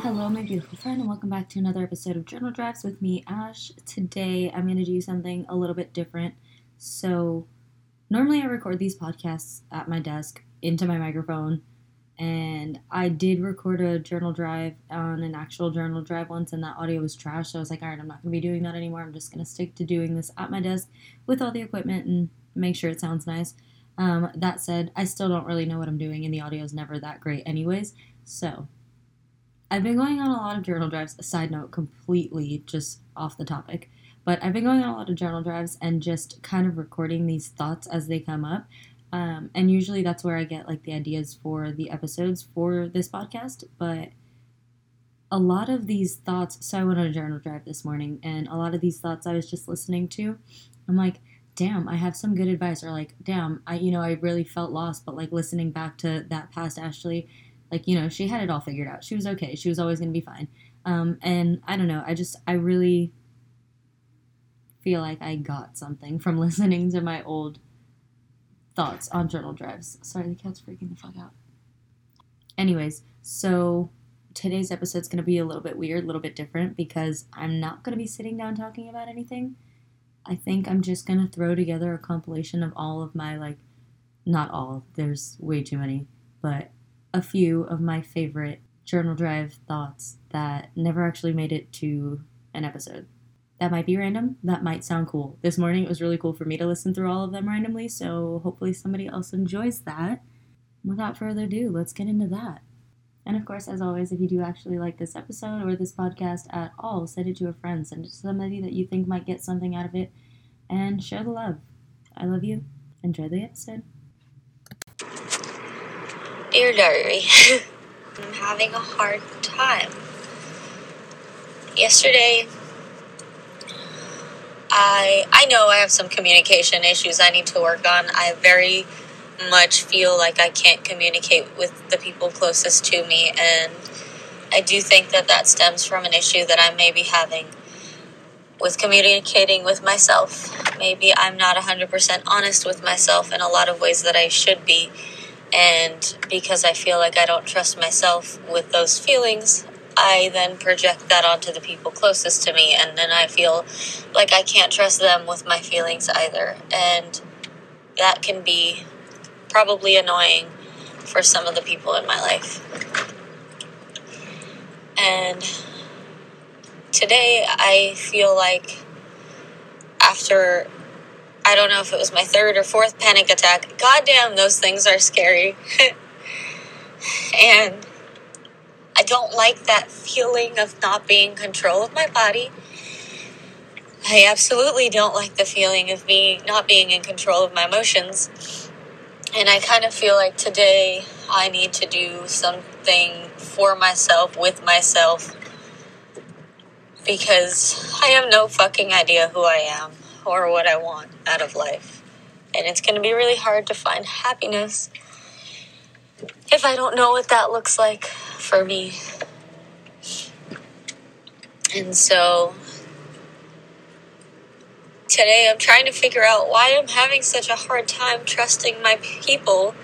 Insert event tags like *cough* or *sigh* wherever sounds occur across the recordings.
Hello, my beautiful friend, and welcome back to another episode of Journal Drafts with me, Ash. Today, I'm going to do something a little bit different. So, normally I record these podcasts at my desk into my microphone, and I did record a journal drive on an actual journal drive once, and that audio was trash. So I was like, all right, I'm not going to be doing that anymore. I'm just going to stick to doing this at my desk with all the equipment and make sure it sounds nice. Um, that said, I still don't really know what I'm doing, and the audio is never that great, anyways. So, I've been going on a lot of journal drives. A side note, completely just off the topic, but I've been going on a lot of journal drives and just kind of recording these thoughts as they come up. Um, and usually that's where I get like the ideas for the episodes for this podcast. But a lot of these thoughts, so I went on a journal drive this morning, and a lot of these thoughts I was just listening to. I'm like, damn, I have some good advice, or like, damn, I, you know, I really felt lost, but like listening back to that past Ashley like, you know, she had it all figured out. She was okay. She was always going to be fine. Um, and I don't know. I just, I really feel like I got something from *laughs* listening to my old thoughts on journal drives. Sorry, the cat's freaking the fuck out. Anyways, so today's episode is going to be a little bit weird, a little bit different because I'm not going to be sitting down talking about anything. I think I'm just to throw together a compilation of all of my, like, not all, there's way too many, but a few of my favorite journal drive thoughts that never actually made it to an episode. That might be random. That might sound cool. This morning it was really cool for me to listen through all of them randomly, so hopefully somebody else enjoys that. Without further ado, let's get into that. And of course, as always, if you do actually like this episode or this podcast at all, send it to a friend, send it to somebody that you think might get something out of it, and share the love. I love you. Enjoy the episode. Dear Diary, *laughs* I'm having a hard time. Yesterday, I I know I have some communication issues I need to work on. I have very much feel like I can't communicate with the people closest to me, and I do think that that stems from an issue that I may be having with communicating with myself. Maybe I'm not 100% honest with myself in a lot of ways that I should be and because I feel like I don't trust myself with those feelings, I then project that onto the people closest to me. And then I feel like I can't trust them with my feelings either. And that can be probably annoying for some of the people in my life. And today I feel like after I don't know if it was my third or fourth panic attack. Goddamn, those things are scary. *laughs* and I don't like that feeling of not being in control of my body. I absolutely don't like the feeling of being not being in control of my emotions. And I kind of feel like today I need to do something for myself with myself because I have no fucking idea who I am or what I want out of life. And it's going to be really hard to find happiness if I don't know what that looks like for me. And so today I'm trying to figure out why I'm having such a hard time trusting my people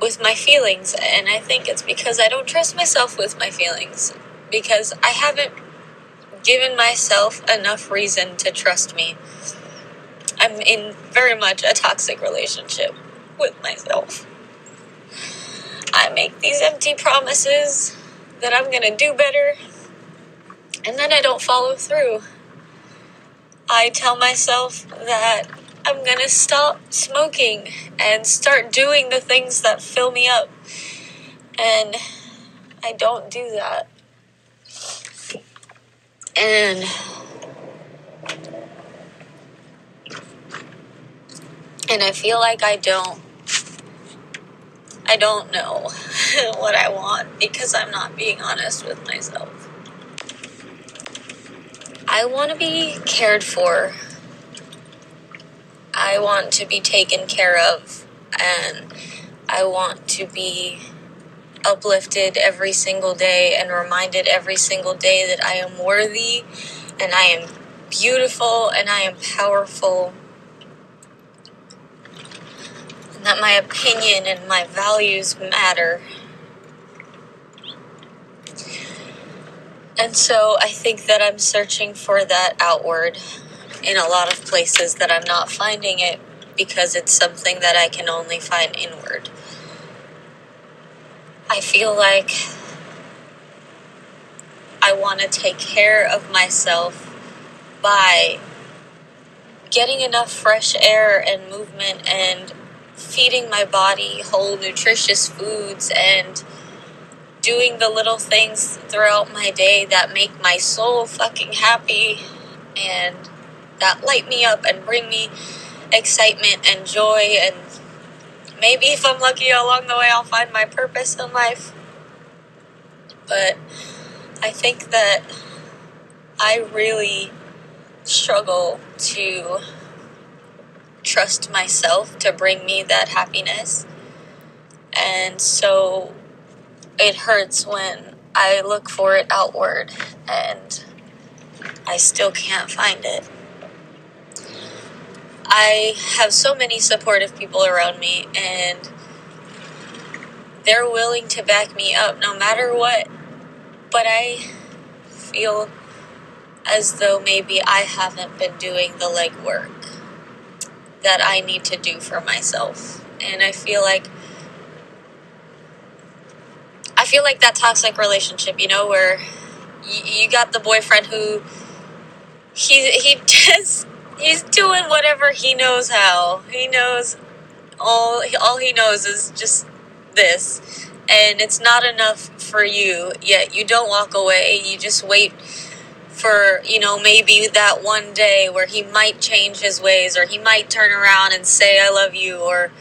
with my feelings. And I think it's because I don't trust myself with my feelings. Because I haven't given myself enough reason to trust me. I'm in very much a toxic relationship with myself. I make these empty promises that I'm to do better, and then I don't follow through. I tell myself that I'm to stop smoking and start doing the things that fill me up, and I don't do that. And and I feel like I don't I don't know *laughs* what I want because I'm not being honest with myself. I want to be cared for. I want to be taken care of and I want to be uplifted every single day and reminded every single day that I am worthy and I am beautiful and I am powerful And that my opinion and my values matter. And so I think that I'm searching for that outward in a lot of places that I'm not finding it because it's something that I can only find inward. I feel like I want to take care of myself by getting enough fresh air and movement and feeding my body whole, nutritious foods and doing the little things throughout my day that make my soul fucking happy and that light me up and bring me excitement and joy and maybe if I'm lucky along the way I'll find my purpose in life. But I think that I really struggle to trust myself to bring me that happiness. And so it hurts when I look for it outward and I still can't find it. I have so many supportive people around me, and they're willing to back me up no matter what. But I feel as though maybe I haven't been doing the legwork that I need to do for myself. And I feel like feel like that toxic relationship, you know, where you, you got the boyfriend who he he *laughs* just he's doing whatever he knows how. He knows all all he knows is just this. And it's not enough for you yet you don't walk away. You just wait for you know maybe that one day where he might change his ways or he might turn around and say i love you or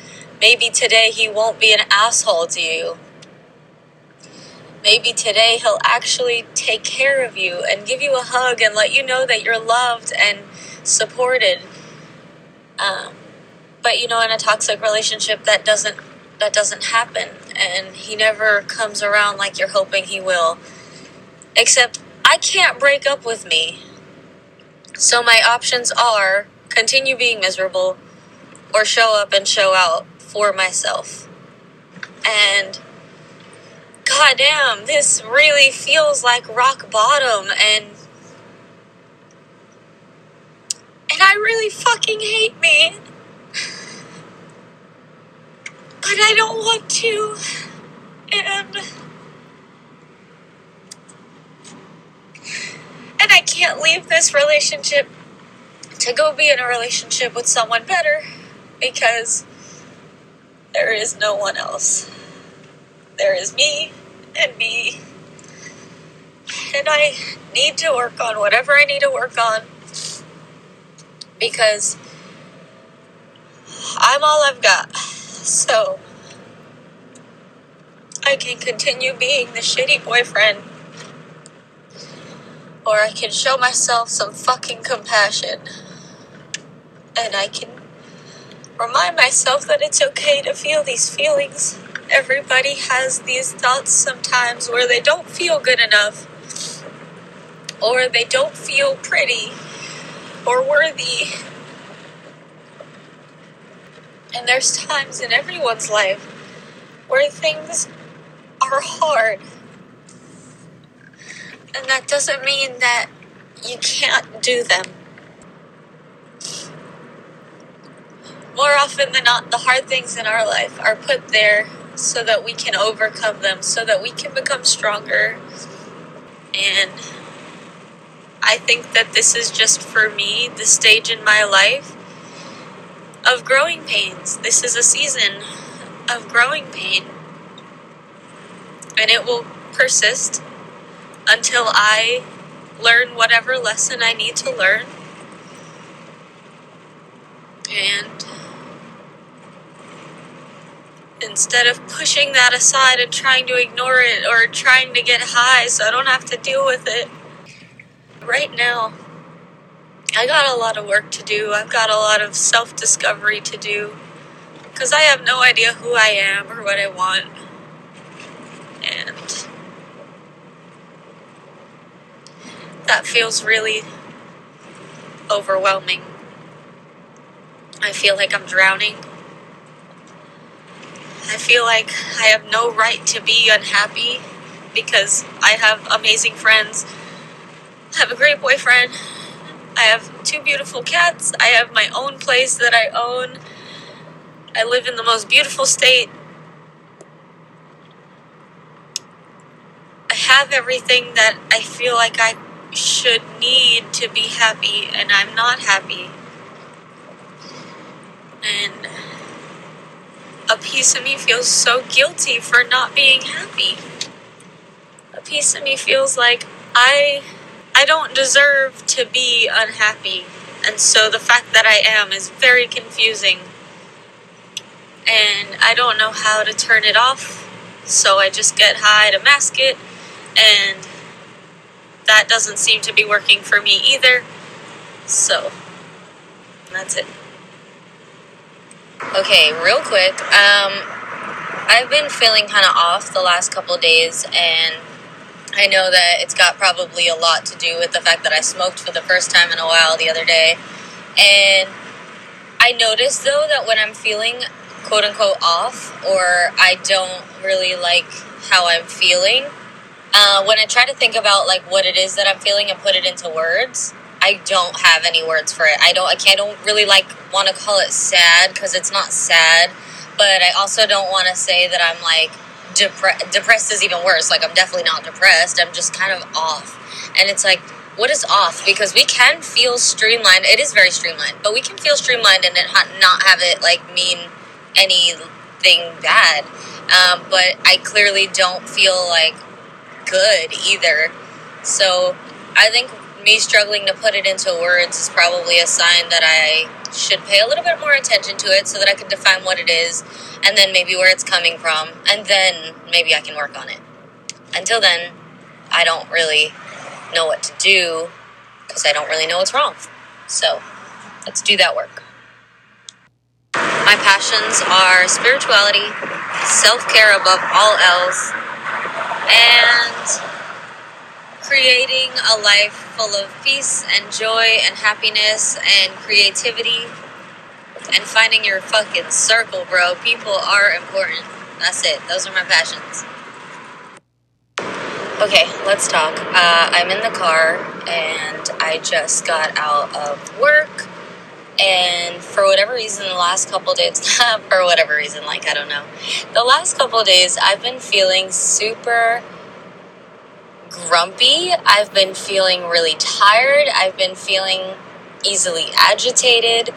maybe today he won't be an asshole to you maybe today he'll actually take care of you and give you a hug and let you know that you're loved and supported. Um, but you know, in a toxic relationship, that doesn't that doesn't happen, and he never comes around like you're hoping he will. Except I can't break up with me. So my options are continue being miserable or show up and show out for myself. And goddamn, this really feels like rock bottom and and I really fucking hate me. But I don't want to. And. And I can't leave this relationship to go be in a relationship with someone better because there is no one else. There is me and me. And I need to work on whatever I need to work on because I'm all I've got. So I can continue being the shitty boyfriend. Or I can show myself some fucking compassion. And I can remind myself that it's okay to feel these feelings. Everybody has these thoughts sometimes where they don't feel good enough. Or they don't feel pretty or worthy. And there's times in everyone's life where things are hard. And that doesn't mean that you can't do them. More often than not, the hard things in our life are put there so that we can overcome them, so that we can become stronger and I think that this is just for me the stage in my life of growing pains. This is a season of growing pain. And it will persist until I learn whatever lesson I need to learn. And instead of pushing that aside and trying to ignore it or trying to get high so I don't have to deal with it, right now, I got a lot of work to do. I've got a lot of self discovery to do. Because I have no idea who I am or what I want. And that feels really overwhelming. I feel like I'm drowning. I feel like I have no right to be unhappy because I have amazing friends. I have a great boyfriend. I have two beautiful cats. I have my own place that I own. I live in the most beautiful state. I have everything that I feel like I should need to be happy, and I'm not happy. And piece of me feels so guilty for not being happy. A piece of me feels like I I don't deserve to be unhappy. And so the fact that I am is very confusing. And I don't know how to turn it off. So I just get high to mask it and that doesn't seem to be working for me either. So that's it. Okay, real quick. Um, I've been feeling kind of off the last couple days, and I know that it's got probably a lot to do with the fact that I smoked for the first time in a while the other day. And I noticed though that when I'm feeling quote unquote off, or I don't really like how I'm feeling, uh, when I try to think about like what it is that I'm feeling and put it into words, I don't have any words for it. I don't. I can't. I don't really like want to call it sad because it's not sad, but I also don't want to say that I'm like depressed. Depressed is even worse. Like I'm definitely not depressed. I'm just kind of off, and it's like what is off because we can feel streamlined. It is very streamlined, but we can feel streamlined and it ha- not have it like mean anything bad. Um, but I clearly don't feel like good either. So I think me struggling to put it into words is probably a sign that I should pay a little bit more attention to it so that I can define what it is and then maybe where it's coming from and then maybe I can work on it. Until then, I don't really know what to do because I don't really know what's wrong. So let's do that work. My passions are spirituality, self care above all else, and creating a life full of peace and joy and happiness and creativity and finding your fucking circle, bro. People are important. That's it. Those are my passions. Okay, let's talk. Uh, I'm in the car and I just got out of work. And for whatever reason, the last couple days, *laughs* for whatever reason, like, I don't know, the last couple days, I've been feeling super grumpy. I've been feeling really tired. I've been feeling easily agitated.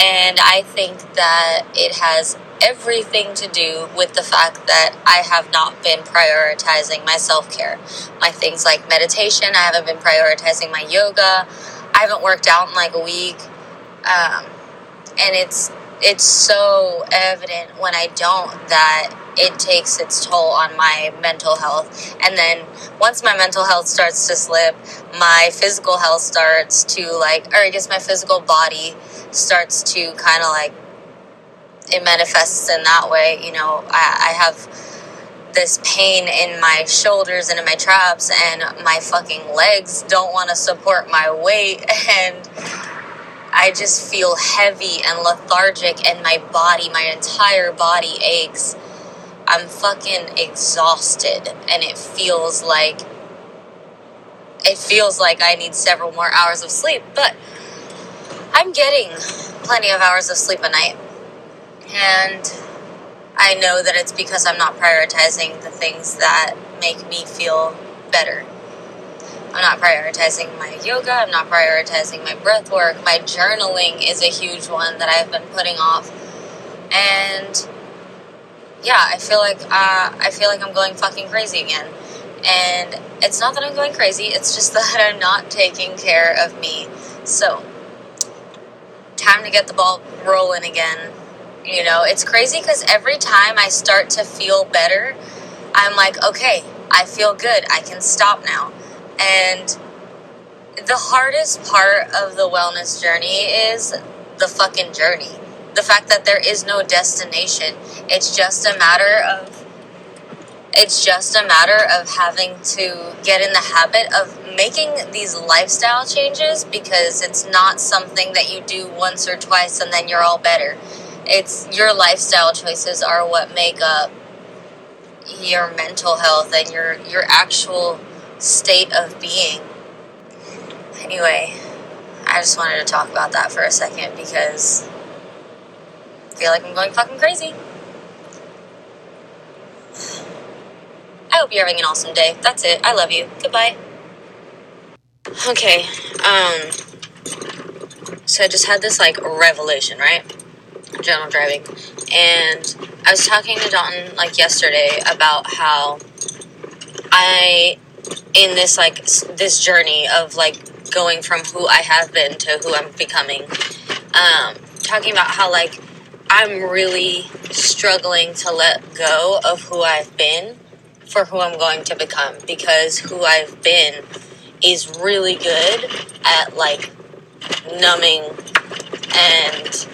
And I think that it has everything to do with the fact that I have not been prioritizing my self care. My things like meditation, I haven't been prioritizing my yoga. I haven't worked out in like a week. Um, and it's it's so evident when I don't that it takes its toll on my mental health. And then once my mental health starts to slip, my physical health starts to like, or I guess my physical body starts to kind of like, it manifests in that way. You know, I, I have this pain in my shoulders and in my traps, and my fucking legs don't want to support my weight. *laughs* And I just feel heavy and lethargic, and my body, my entire body aches. I'm fucking exhausted, and it feels like it feels like I need several more hours of sleep, but I'm getting plenty of hours of sleep a night. And I know that it's because I'm not prioritizing the things that make me feel better. I'm not prioritizing my yoga. I'm not prioritizing my breath work. My journaling is a huge one that I've been putting off. And yeah, I feel like uh, I feel like I'm going fucking crazy again. And it's not that I'm going crazy, it's just *laughs* that I'm not taking care of me. So, time to get the ball rolling again. You know, it's crazy because every time I start to feel better, I'm like, okay, I feel good. I can stop now. And the hardest part of the wellness journey is the fucking journey. The fact that there is no destination. It's just a matter of it's just a matter of having to get in the habit of making these lifestyle changes because it's not something that you do once or twice and then you're all better. it's your lifestyle choices are what make up your mental health and your your actual state of being. Anyway, I just wanted to talk about that for a second because feel like I'm going fucking crazy. I hope you're having an awesome day. That's it. I love you. Goodbye. Okay, um, so I just had this like revelation, right? Journal driving. And I was talking to Dalton like yesterday about how I, in this like, this journey of like going from who I have been to who I'm becoming, um, talking about how like I'm really struggling to let go of who I've been for who I'm going to become because who I've been is really good at like numbing and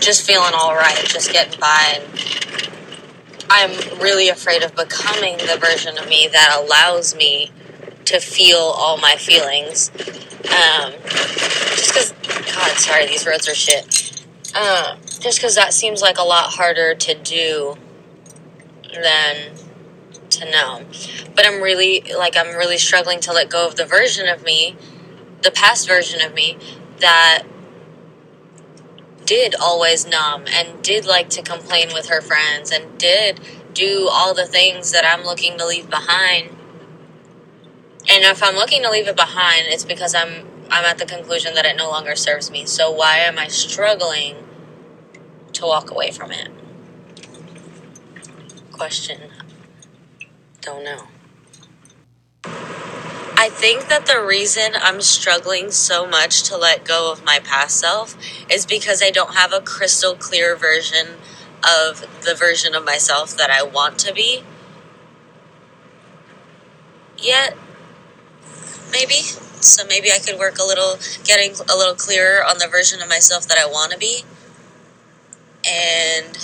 just feeling all right, just getting by. And I'm really afraid of becoming the version of me that allows me to feel all my feelings. Um, just because, God, sorry, these roads are shit. Uh, just because that seems like a lot harder to do than to know. But I'm really, like, I'm really struggling to let go of the version of me, the past version of me, that did always numb and did like to complain with her friends and did do all the things that I'm looking to leave behind. And if I'm looking to leave it behind, it's because I'm I'm at the conclusion that it no longer serves me. So why am I struggling to walk away from it? Question. Don't know. I think that the reason I'm struggling so much to let go of my past self is because I don't have a crystal clear version of the version of myself that I want to be yet. Maybe. So maybe I could work a little, getting a little clearer on the version of myself that I want to be. And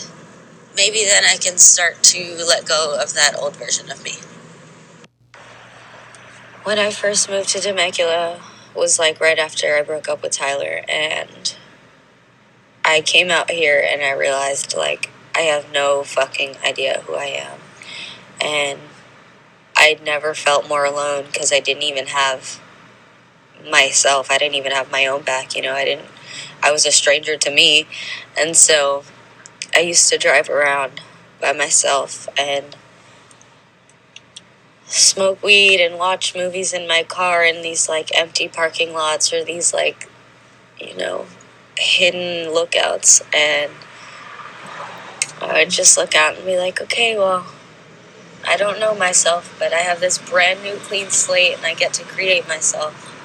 maybe then I can start to let go of that old version of me when I first moved to Temecula was like right after I broke up with Tyler and I came out here and I realized like I have no fucking idea who I am. And I'd never felt more alone because I didn't even have myself. I didn't even have my own back, you know. I didn't I was a stranger to me. And so I used to drive around by myself and smoke weed and watch movies in my car in these like empty parking lots or these like you know hidden lookouts and I would just look out and be like, okay, well, I don't know myself, but I have this brand new clean slate and I get to create myself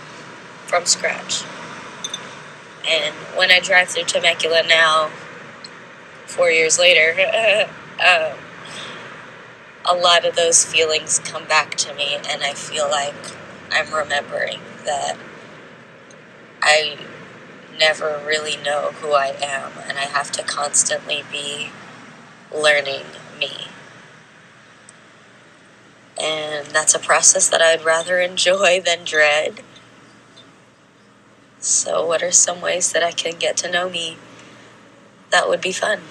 from scratch. And when I drive through Temecula now, four years later, *laughs* um, a lot of those feelings come back to me, and I feel like I'm remembering that I never really know who I am, and I have to constantly be learning me. And that's a process that I'd rather enjoy than dread. So, what are some ways that I can get to know me that would be fun?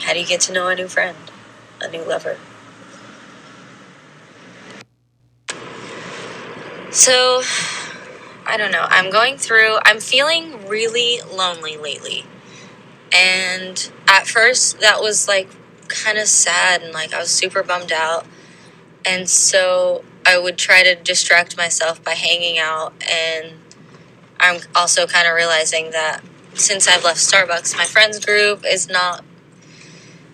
How do you get to know a new friend? a new lover. So, I don't know. I'm going through, I'm feeling really lonely lately. And at first, that was like kind of sad and like I was super bummed out. And so I would try to distract myself by hanging out. And I'm also kind of realizing that since I've left Starbucks, my friends group is not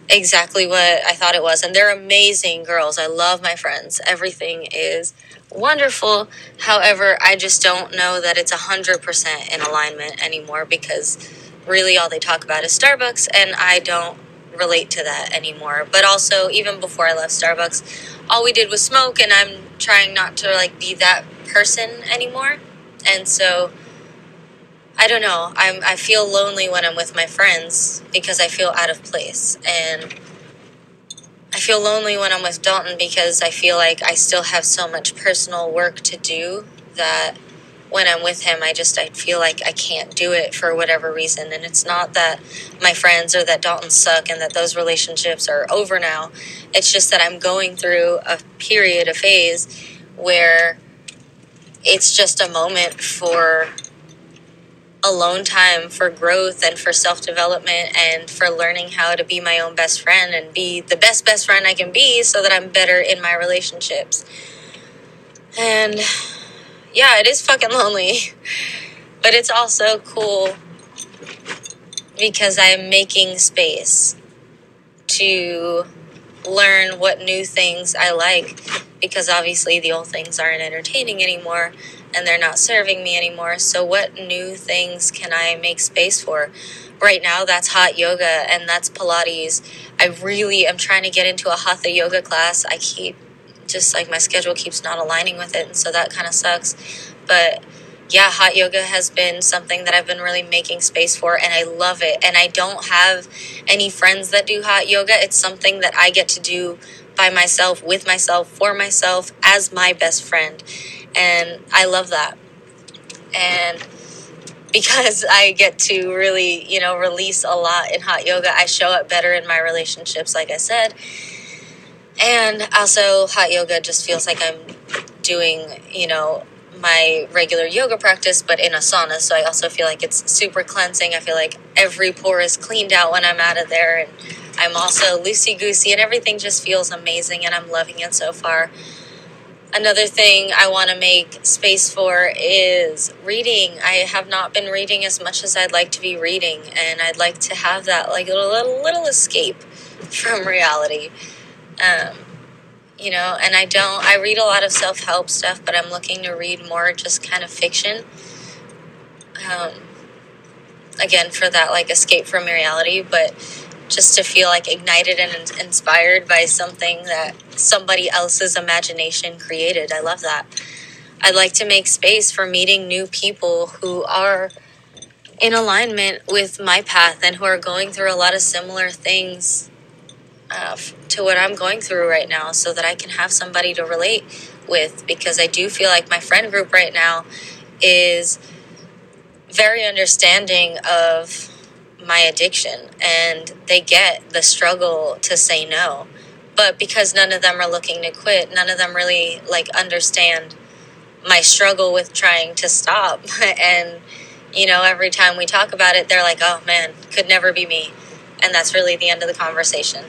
exactly what I thought it was. And they're amazing girls. I love my friends. Everything is wonderful. However, I just don't know that it's 100% in alignment anymore because really all they talk about is Starbucks and I don't relate to that anymore. But also, even before I left Starbucks, all we did was smoke and I'm trying not to like be that person anymore. And so I don't know. I'm I feel lonely when I'm with my friends because I feel out of place and I feel lonely when I'm with Dalton because I feel like I still have so much personal work to do that when I'm with him, I just I feel like I can't do it for whatever reason. And it's not that my friends or that Dalton suck and that those relationships are over now. It's just that I'm going through a period, a phase where it's just a moment for alone time for growth and for self development and for learning how to be my own best friend and be the best best friend I can be so that I'm better in my relationships. And yeah, it is fucking lonely. But it's also cool because I'm making space to learn what new things I like because obviously the old things aren't entertaining anymore and they're not serving me anymore. So, what new things can I make space for? Right now, that's hot yoga and that's Pilates. I really am trying to get into a hatha yoga class. I keep just like my schedule keeps not aligning with it, and so that kind of sucks. But yeah, hot yoga has been something that I've been really making space for, and I love it. And I don't have any friends that do hot yoga. It's something that I get to do by myself, with myself, for myself, as my best friend. And I love that. And because *laughs* I get to really, you know, release a lot in hot yoga, I show up better in my relationships, like I said. And also, hot yoga just feels like I'm doing, you know, my regular yoga practice, but in a sauna. So I also feel like it's super cleansing. I feel like every pore is cleaned out when I'm out of there. And I'm also loosey goosey, and everything just feels amazing, and I'm loving it so far. Another thing I want to make space for is reading. I have not been reading as much as I'd like to be reading, and I'd like to have that like a little, little escape from reality. Um, you know, and I don't, I read a lot of self help stuff, but I'm looking to read more just kind of fiction. Um, again, for that like escape from reality, but just to feel like ignited and inspired by something that somebody else's imagination created. I love that. I'd like to make space for meeting new people who are in alignment with my path and who are going through a lot of similar things to what I'm going through right now so that I can have somebody to relate with because I do feel like my friend group right now is very understanding of my addiction and they get the struggle to say no. But because none of them are looking to quit none of them really like understand my struggle with trying to stop. *laughs* And you know every time we talk about it they're like oh man could never be me. And that's really the end of the conversation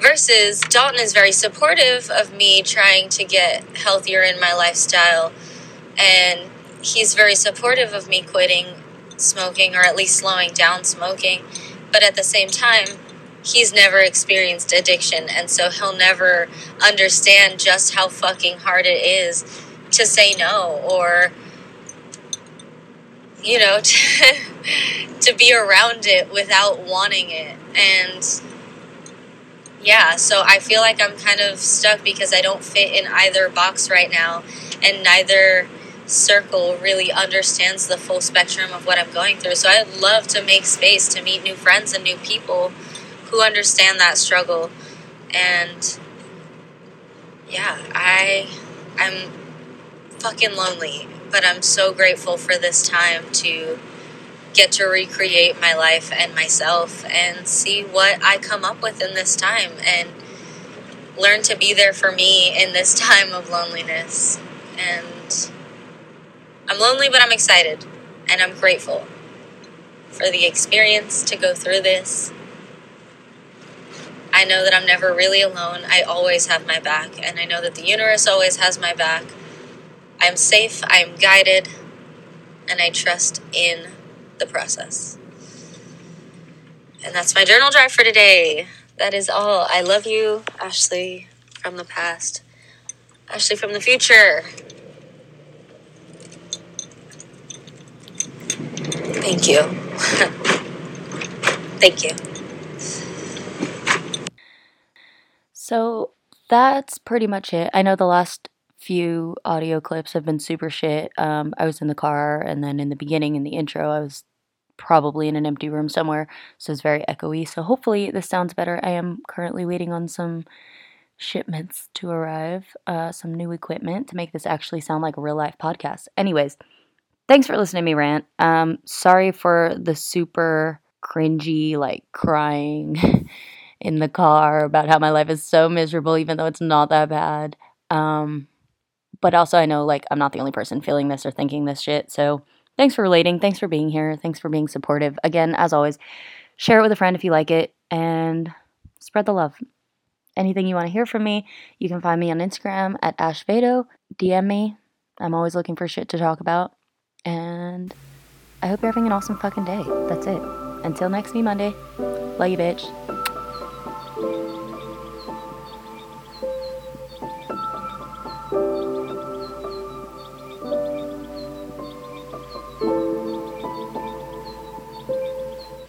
versus dalton is very supportive of me trying to get healthier in my lifestyle and he's very supportive of me quitting smoking or at least slowing down smoking. But at the same time, he's never experienced addiction. And so he'll never understand just how fucking hard it is to say no or, you know, *laughs* to, to be around it without wanting it. And yeah, so I feel like I'm kind of stuck because I don't fit in either box right now. And neither circle really understands the full spectrum of what I'm going through. So I'd love to make space to meet new friends and new people who understand that struggle. And yeah, I I'm fucking lonely, but I'm so grateful for this time to get to recreate my life and myself and see what I come up with in this time and learn to be there for me in this *laughs* time of loneliness. And I'm lonely, but I'm excited and I'm grateful for the experience to go through this. I know that I'm never really alone. I always have my back, and I know that the universe always has my back. I'm safe, I'm guided, and I trust in the process. And that's my journal drive for today. That is all. I love you, Ashley from the past, Ashley from the future. Thank you. *laughs* Thank you. So that's pretty much it. I know the last few audio clips have been super shit. Um, I was in the car, and then in the beginning, in the intro, I was probably in an empty room somewhere, so it's very echoey. So hopefully this sounds better. I am currently waiting on some shipments to arrive, uh, some new equipment to make this actually sound like a real life podcast. Anyways, thanks for listening to me rant. Um, sorry for the super cringy, like crying *laughs* in the car about how my life is so miserable, even though it's not that bad. Um, but also, I know like I'm not the only person feeling this or thinking this shit. So thanks for relating. Thanks for being here. Thanks for being supportive. Again, as always, share it with a friend if you like it and spread the love. Anything you want to hear from me, you can find me on Instagram at ashvado. DM me. I'm always looking for shit to talk about. And I hope you're having an awesome fucking day. That's it. Until next me Monday. Love you, bitch.